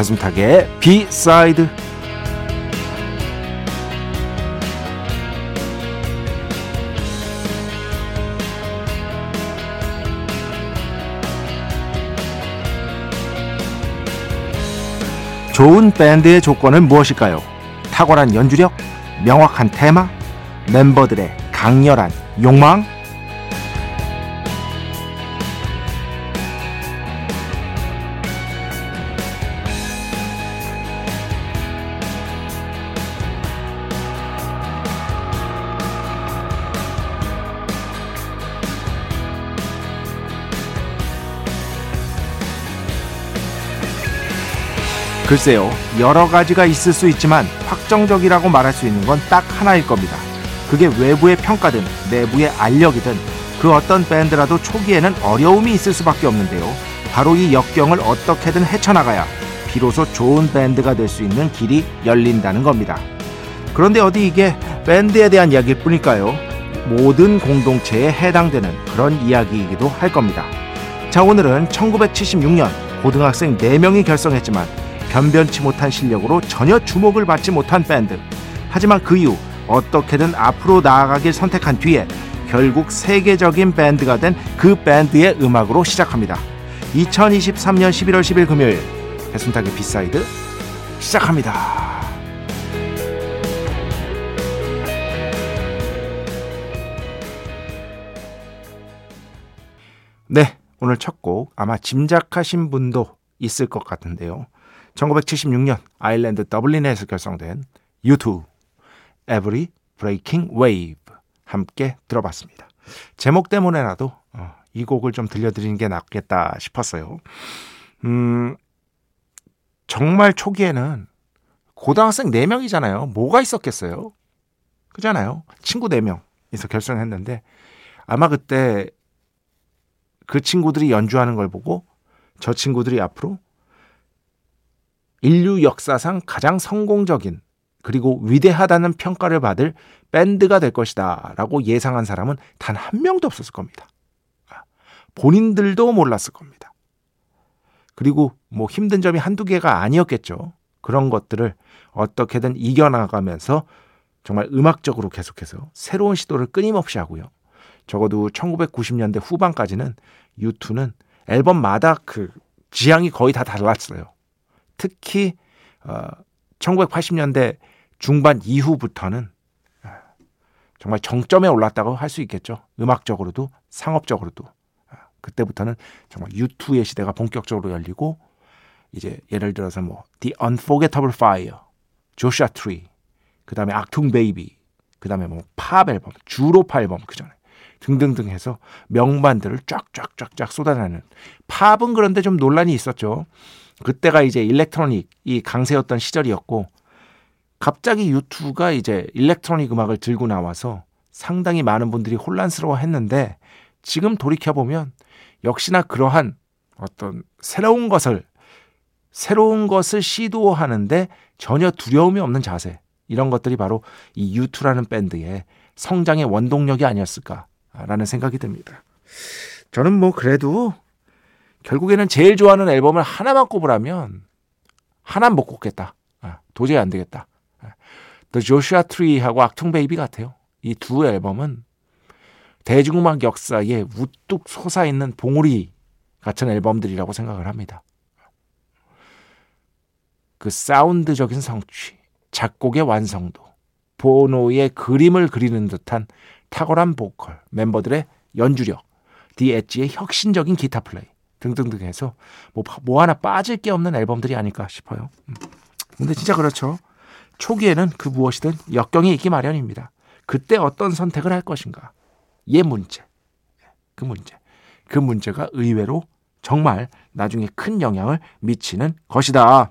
배순탁의 비사이드 좋은 밴드의 조건은 무엇일까요? 탁월한 연주력, 명확한 테마, 멤버들의 강렬한 욕망, 글쎄요, 여러 가지가 있을 수 있지만 확정적이라고 말할 수 있는 건 딱 하나일 겁니다. 그게 외부의 평가든 내부의 알력이든 그 어떤 밴드라도 초기에는 어려움이 있을 수밖에 없는데요. 바로 이 역경을 어떻게든 헤쳐나가야 비로소 좋은 밴드가 될 수 있는 길이 열린다는 겁니다. 그런데 어디 이게 밴드에 대한 이야기일 뿐일까요? 모든 공동체에 해당되는 그런 이야기이기도 할 겁니다. 자, 오늘은 1976년 고등학생 4명이 결성했지만 변변치 못한 실력으로 전혀 주목을 받지 못한 밴드. 하지만 그 이후 어떻게든 앞으로 나아가길 선택한 뒤에 결국 세계적인 밴드가 된 그 밴드의 음악으로 시작합니다. 2023년 11월 10일 금요일 배순탁의 B side 시작합니다. 네, 오늘 첫 곡 아마 짐작하신 분도 있을 것 같은데요. 1976년 아일랜드 더블린에서 결성된 U2 Every Breaking Wave 함께 들어봤습니다. 제목 때문에라도 어, 이 곡을 좀 들려드리는 게 낫겠다 싶었어요. 음, 정말 초기에는 고등학생 4명이잖아요. 뭐가 있었겠어요? 그잖아요. 친구 4명에서 결성했는데 아마 그때 그 친구들이 연주하는 걸 보고 저 친구들이 앞으로 인류 역사상 가장 성공적인 그리고 위대하다는 평가를 받을 밴드가 될 것이다 라고 예상한 사람은 단 한 명도 없었을 겁니다. 본인들도 몰랐을 겁니다. 그리고 뭐 힘든 점이 한두 개가 아니었겠죠. 그런 것들을 어떻게든 이겨나가면서 정말 음악적으로 계속해서 새로운 시도를 끊임없이 하고요. 적어도 1990년대 후반까지는 U2는 앨범마다 그 지향이 거의 다 달랐어요. 특히 어, 1980년대 중반 이후부터는 아, 정말 정점에 올랐다고 할 수 있겠죠. 음악적으로도 상업적으로도 아, 그때부터는 정말 U2의 시대가 본격적으로 열리고 이제 예를 들어서 뭐 The Unforgettable Fire, Joshua Tree, 그 다음에 Achtung Baby, 그 다음에 뭐 팝 앨범, Zooropa 앨범 그 전에 등등등 해서 명반들을 쫙쫙쫙쫙 쏟아내는 Pop은 그런데 좀 논란이 있었죠. 그때가 이제 electronic이 강세였던 시절이었고 갑자기 U2가 이제 electronic 음악을 들고 나와서 상당히 많은 분들이 혼란스러워 했는데 지금 돌이켜보면 역시나 그러한 어떤 새로운 것을 새로운 것을 시도하는데 전혀 두려움이 없는 자세 이런 것들이 바로 이 유투라는 밴드의 성장의 원동력이 아니었을까라는 생각이 듭니다. 저는 뭐 그래도 결국에는 제일 좋아하는 앨범을 하나만 꼽으라면 하나는 못 꼽겠다. 아, 도저히 안 되겠다. 아, The Joshua Tree하고 악통 베이비 같아요. 이 두 앨범은 대중음악 역사에 우뚝 솟아있는 봉우리 같은 앨범들이라고 생각을 합니다. 그 사운드적인 성취, 작곡의 완성도, 보노의 그림을 그리는 듯한 탁월한 보컬, 멤버들의 연주력, 디 엣지의 혁신적인 기타 플레이, 등등등 해서 뭐, 뭐 하나 빠질 게 없는 앨범들이 아닐까 싶어요. 음. 근데 진짜 그렇죠. 초기에는 그 무엇이든 역경이 있기 마련입니다. 그때 어떤 선택을 할 것인가. 예 문제. 그 문제. 그 문제가 의외로 정말 나중에 큰 영향을 미치는 것이다.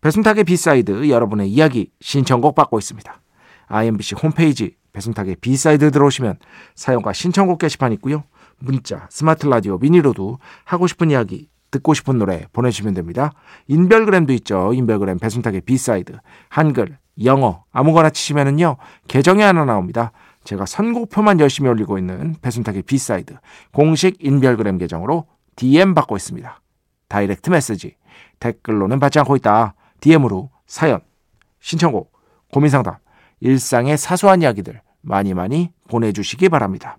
배순탁의 B side 여러분의 이야기 신청곡 받고 있습니다. IMBC 홈페이지 배순탁의 B side 들어오시면 사연과 신청곡 게시판 있고요. 문자, 스마트 라디오, 미니로도 하고 싶은 이야기, 듣고 싶은 노래 보내주시면 됩니다. 인별그램도 있죠. 인별그램 배순탁의 B side 한글, 영어 아무거나 치시면은요 계정이 하나 나옵니다. 제가 선곡표만 열심히 올리고 있는 배순탁의 B side 공식 인별그램 계정으로 DM 받고 있습니다. direct message 댓글로는 받지 않고 있다. DM으로 사연, 신청곡, 고민상담, 일상의 사소한 이야기들 많이 많이 보내주시기 바랍니다.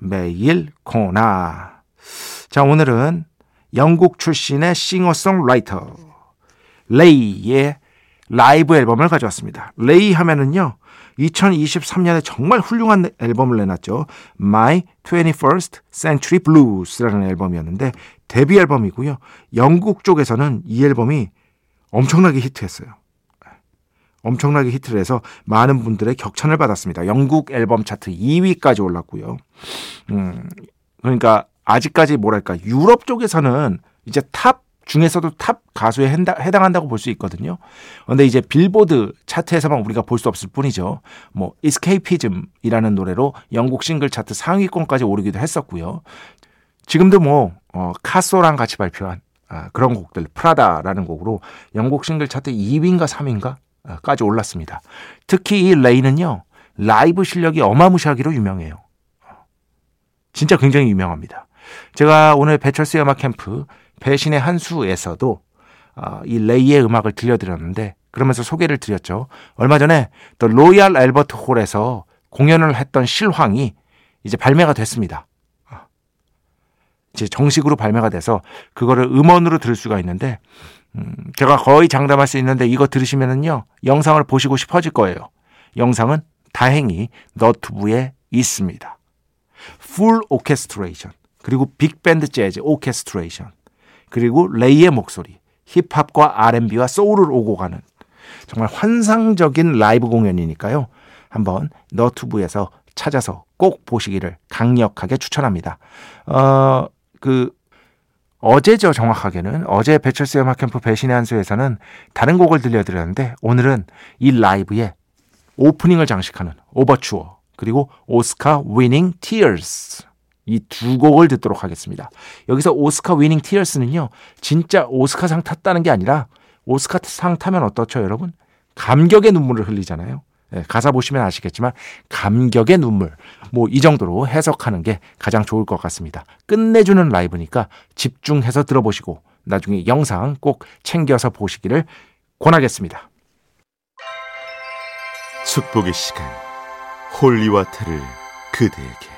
매일 코나 자 오늘은 영국 출신의 싱어송라이터 레이의 라이브 앨범을 가져왔습니다. 레이 하면은요 2023년에 정말 훌륭한 앨범을 내놨죠. My 21st Century Blues라는 앨범이었는데 데뷔 앨범이고요. 영국 쪽에서는 이 앨범이 엄청나게 히트했어요. 엄청나게 히트를 해서 많은 분들의 격찬을 받았습니다. 영국 앨범 차트 2위까지 올랐고요. 음, 그러니까 아직까지 뭐랄까 유럽 쪽에서는 이제 탑 중에서도 탑 가수에 해당한다고 볼 수 있거든요. 그런데 이제 빌보드 차트에서만 우리가 볼 수 없을 뿐이죠. 뭐 Escapism이라는 노래로 영국 싱글 차트 상위권까지 오르기도 했었고요. 지금도 뭐 어, 카소랑 같이 발표한 아, 그런 곡들 프라다라는 곡으로 영국 싱글 차트 2위인가 3위인가 까지 올랐습니다. 특히 이 레이는요 라이브 실력이 어마무시하기로 유명해요. 진짜 굉장히 유명합니다. 제가 오늘 배철수의 음악 캠프 배신의 한수에서도 어, 이 레이의 음악을 들려드렸는데 그러면서 소개를 드렸죠. 얼마 전에 또 로얄 앨버트 홀에서 공연을 했던 실황이 이제 발매가 됐습니다. 어. 이제 정식으로 발매가 돼서 그거를 음원으로 들을 수가 있는데 음, 제가 거의 장담할 수 있는데 이거 들으시면은요 영상을 보시고 싶어질 거예요. 영상은 다행히 너튜브에 있습니다. full 오케스트레이션 그리고 빅밴드 재즈 오케스트레이션 그리고 레이의 목소리, 힙합과 R&B와 소울을 오고 가는 정말 환상적인 라이브 공연이니까요. 한번 너튜브에서 찾아서 꼭 보시기를 강력하게 추천합니다. 어, 그 어제죠 정확하게는 어제 배철수의 음악 캠프 배신의 한수에서는 다른 곡을 들려드렸는데 오늘은 이 라이브의 오프닝을 장식하는 오버추어 그리고 Oscar Winning Tears 이 두 곡을 듣도록 하겠습니다. 여기서 Oscar Winning Tears는요, 진짜 오스카상 탔다는 게 아니라 오스카상 타면 어떻죠, 여러분? 감격의 눈물을 흘리잖아요. 네, 가사 보시면 아시겠지만 감격의 눈물 뭐 이 정도로 해석하는 게 가장 좋을 것 같습니다. 끝내주는 라이브니까 집중해서 들어보시고 나중에 영상 꼭 챙겨서 보시기를 권하겠습니다. 축복의 시간 holy water를 그대에게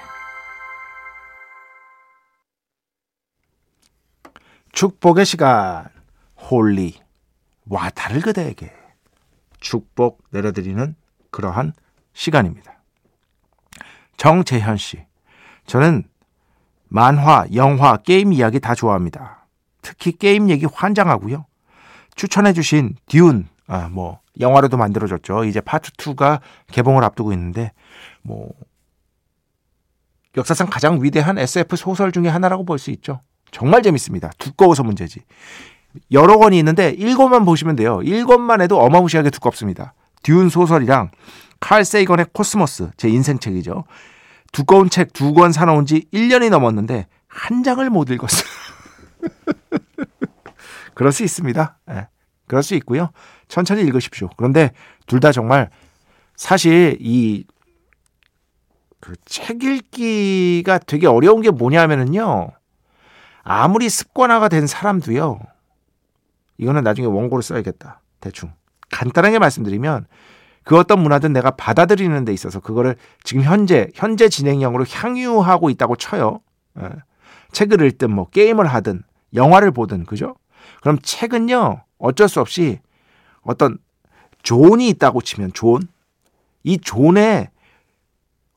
축복의 시간 holy water를 그대에게 축복 내려드리는 그러한 시간입니다. 정재현 씨, 저는 만화, 영화, 게임 이야기 다 좋아합니다. 특히 게임 얘기 환장하고요. 추천해주신 Dune, 아, 뭐 영화로도 만들어졌죠. 이제 파트 2가 개봉을 앞두고 있는데 뭐 역사상 가장 위대한 SF 소설 중의 하나라고 볼 수 있죠. 정말 재밌습니다. 두꺼워서 문제지. 여러 권이 있는데 일권만 보시면 돼요. 일권만 해도 어마무시하게 두껍습니다. Dune 소설이랑 칼 세이건의 코스모스 제 인생책이죠. 두꺼운 책 두 권 사놓은 지 1년이 넘었는데 한 장을 못 읽었어요. 그럴 수 있습니다. 네, 그럴 수 있고요. 천천히 읽으십시오. 그런데 둘 다 정말 사실 이 그 책 읽기가 되게 어려운 게 뭐냐면은요. 아무리 습관화가 된 사람도요. 이거는 나중에 원고를 써야겠다. 대충. 간단하게 말씀드리면 그 어떤 문화든 내가 받아들이는 데 있어서 그거를 지금 현재 현재 진행형으로 향유하고 있다고 쳐요. 예. 책을 읽든 뭐 게임을 하든 영화를 보든 그죠? 그럼 책은요 어쩔 수 없이 어떤 zone이 있다고 치면 존. 이 zone에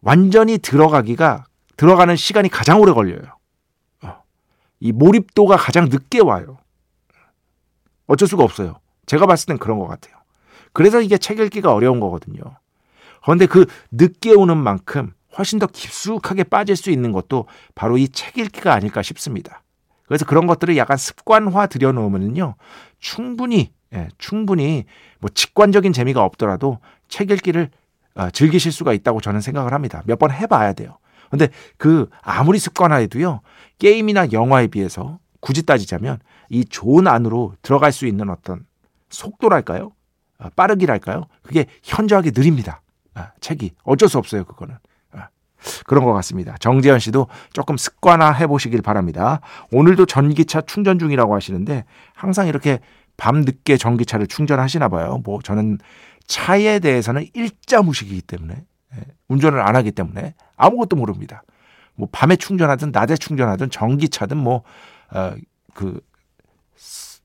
완전히 들어가기가 들어가는 시간이 가장 오래 걸려요. 어. 이 몰입도가 가장 늦게 와요. 어쩔 수가 없어요. 제가 봤을 땐 그런 것 같아요. 그래서 이게 책 읽기가 어려운 거거든요. 그런데 그 늦게 오는 만큼 훨씬 더 깊숙하게 빠질 수 있는 것도 바로 이 책 읽기가 아닐까 싶습니다. 그래서 그런 것들을 약간 습관화 들여놓으면요. 충분히, 예, 충분히 뭐 직관적인 재미가 없더라도 책 읽기를 어, 즐기실 수가 있다고 저는 생각을 합니다. 몇 번 해봐야 돼요. 근데 그 아무리 습관화해도요. 게임이나 영화에 비해서 굳이 따지자면 이 좋은 안으로 들어갈 수 있는 어떤 속도랄까요? 아, 빠르기랄까요? 그게 현저하게 느립니다. 아, 책이 어쩔 수 없어요. 그거는. 아, 그런 것 같습니다. 정재현 씨도 조금 습관화 해보시길 바랍니다. 오늘도 전기차 충전 중이라고 하시는데 항상 이렇게 밤 늦게 전기차를 충전하시나 봐요. 뭐 저는 차에 대해서는 일자 무식이기 때문에 예, 운전을 안 하기 때문에 아무것도 모릅니다. 뭐 밤에 충전하든 낮에 충전하든 전기차든 뭐그 어, 그,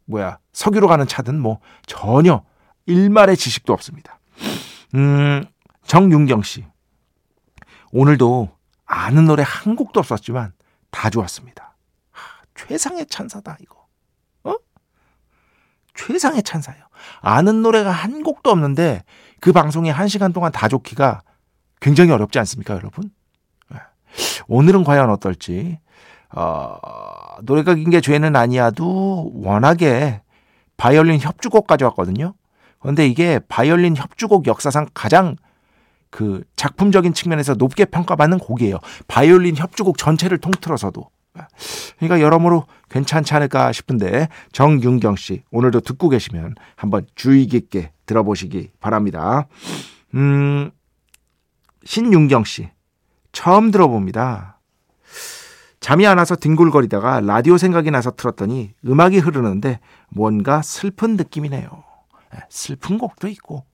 뭐야 석유로 가는 차든 뭐 전혀 일말의 지식도 없습니다. 음, 정윤경 씨. 오늘도 아는 노래 한 곡도 없었지만 다 좋았습니다. 하, 최상의 찬사다, 이거. 어? 최상의 찬사예요. 아는 노래가 한 곡도 없는데 그 방송에 한 시간 동안 다 좋기가 굉장히 어렵지 않습니까, 여러분? 네. 오늘은 과연 어떨지. 어, 노래가 긴 게 죄는 아니야도 워낙에 바이올린 협주곡 가져왔거든요. 그런데 이게 바이올린 협주곡 역사상 가장 그 작품적인 측면에서 높게 평가받는 곡이에요. 바이올린 협주곡 전체를 통틀어서도. 그러니까 여러모로 괜찮지 않을까 싶은데 정윤경 씨 오늘도 듣고 계시면 한번 주의 깊게 들어보시기 바랍니다. 음, 신윤경 씨 처음 들어봅니다. 잠이 안 와서 뒹굴거리다가 라디오 생각이 나서 틀었더니 음악이 흐르는데 뭔가 슬픈 느낌이네요. 예, 슬픈 곡도 있고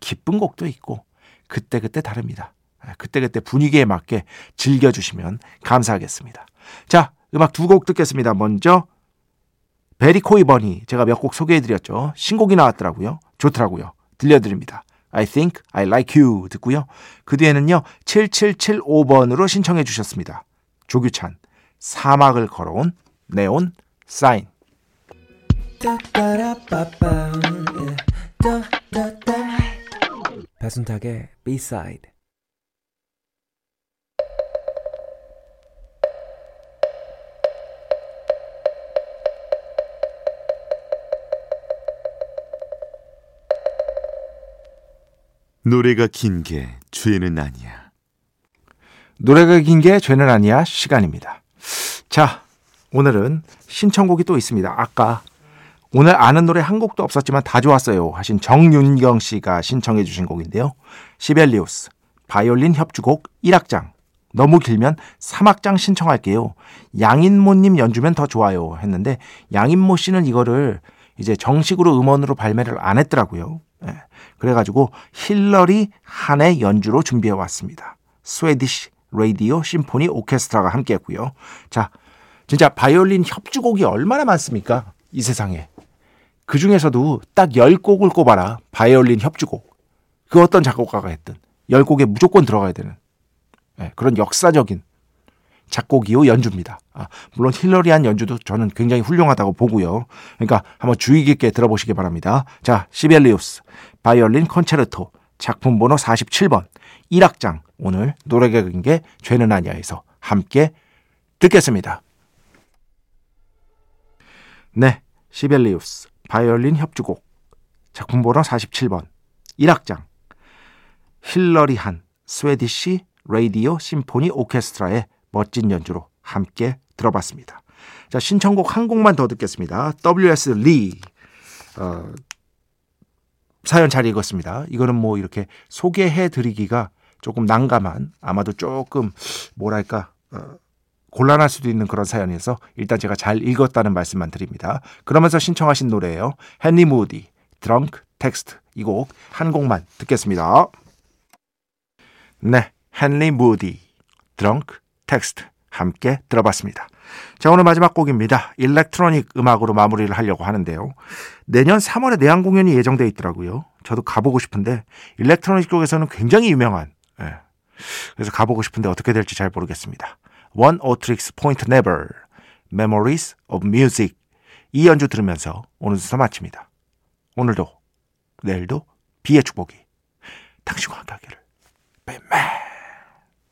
기쁜 곡도 있고 그때그때 다릅니다. 예, 그때그때 분위기에 맞게 즐겨주시면 감사하겠습니다. 자, 음악 두 곡 듣겠습니다. 먼저 베리코이 버니 제가 몇 곡 소개해드렸죠. 신곡이 나왔더라고요. 좋더라고요. 들려드립니다. I think I like you 듣고요. 그 뒤에는요. 7775번으로 신청해 주셨습니다. 조규찬 사막을 걸어온 네온 사인 배순탁의 B-side 노래가 긴 게 죄는 아니야. 노래가 긴 게 죄는 아니야 시간입니다. 자, 오늘은 신청곡이 또 있습니다. 아까 오늘 아는 노래 한 곡도 없었지만 다 좋았어요 하신 정윤경 씨가 신청해 주신 곡인데요. 시벨리우스 바이올린 협주곡 1악장 너무 길면 3악장 신청할게요. 양인모님 연주면 더 좋아요 했는데 양인모 씨는 이거를 이제 정식으로 음원으로 발매를 안 했더라고요. 네. 그래가지고 힐러리 한의 연주로 준비해 왔습니다. Swedish Radio Symphony Orchestra가 함께했고요. 자, 진짜 바이올린 협주곡이 얼마나 많습니까? 이 세상에. 그 중에서도 딱 10곡을 꼽아라. 바이올린 협주곡. 그 어떤 작곡가가 했든 10곡에 무조건 들어가야 되는 네, 그런 역사적인 작곡이요 연주입니다. 아, 물론 힐러리 한 연주도 저는 굉장히 훌륭하다고 보고요. 그러니까 한번 주의 깊게 들어보시기 바랍니다. 자, 시벨리우스 바이올린 콘체르토 작품 번호 47번 1악장 오늘 노래가 긴게 죄는 아니야에서 함께 듣겠습니다. 네, 시벨리우스 바이올린 협주곡 작품 번호 47번 1악장 힐러리 한 Swedish Radio Symphony Orchestra의 멋진 연주로 함께 들어봤습니다. 자, 신청곡 한 곡만 더 듣겠습니다. W.S. 리 어, 사연 잘 읽었습니다. 이거는 뭐 이렇게 소개해 드리기가 조금 난감한 아마도 조금 뭐랄까 어, 곤란할 수도 있는 그런 사연이어서 일단 제가 잘 읽었다는 말씀만 드립니다. 그러면서 신청하신 노래예요. 헨리 무디 Drunk Text 이 곡 한 곡만 듣겠습니다. 네, 헨리 무디 Drunk Text 함께 들어봤습니다. 자, 오늘 마지막 곡입니다. 일렉트로닉 음악으로 마무리를 하려고 하는데요. 내년 3월에 내한 공연이 예정돼 있더라고요. 저도 가보고 싶은데 일렉트로닉 쪽에서는 굉장히 유명한 예. 그래서 가보고 싶은데 어떻게 될지 잘 모르겠습니다. Oneohtrix Point Never Memories of Music 이 연주 들으면서 오늘 수사 마칩니다. 오늘도 내일도 B의 축복이 당신과 함께 하기를. 뱀맨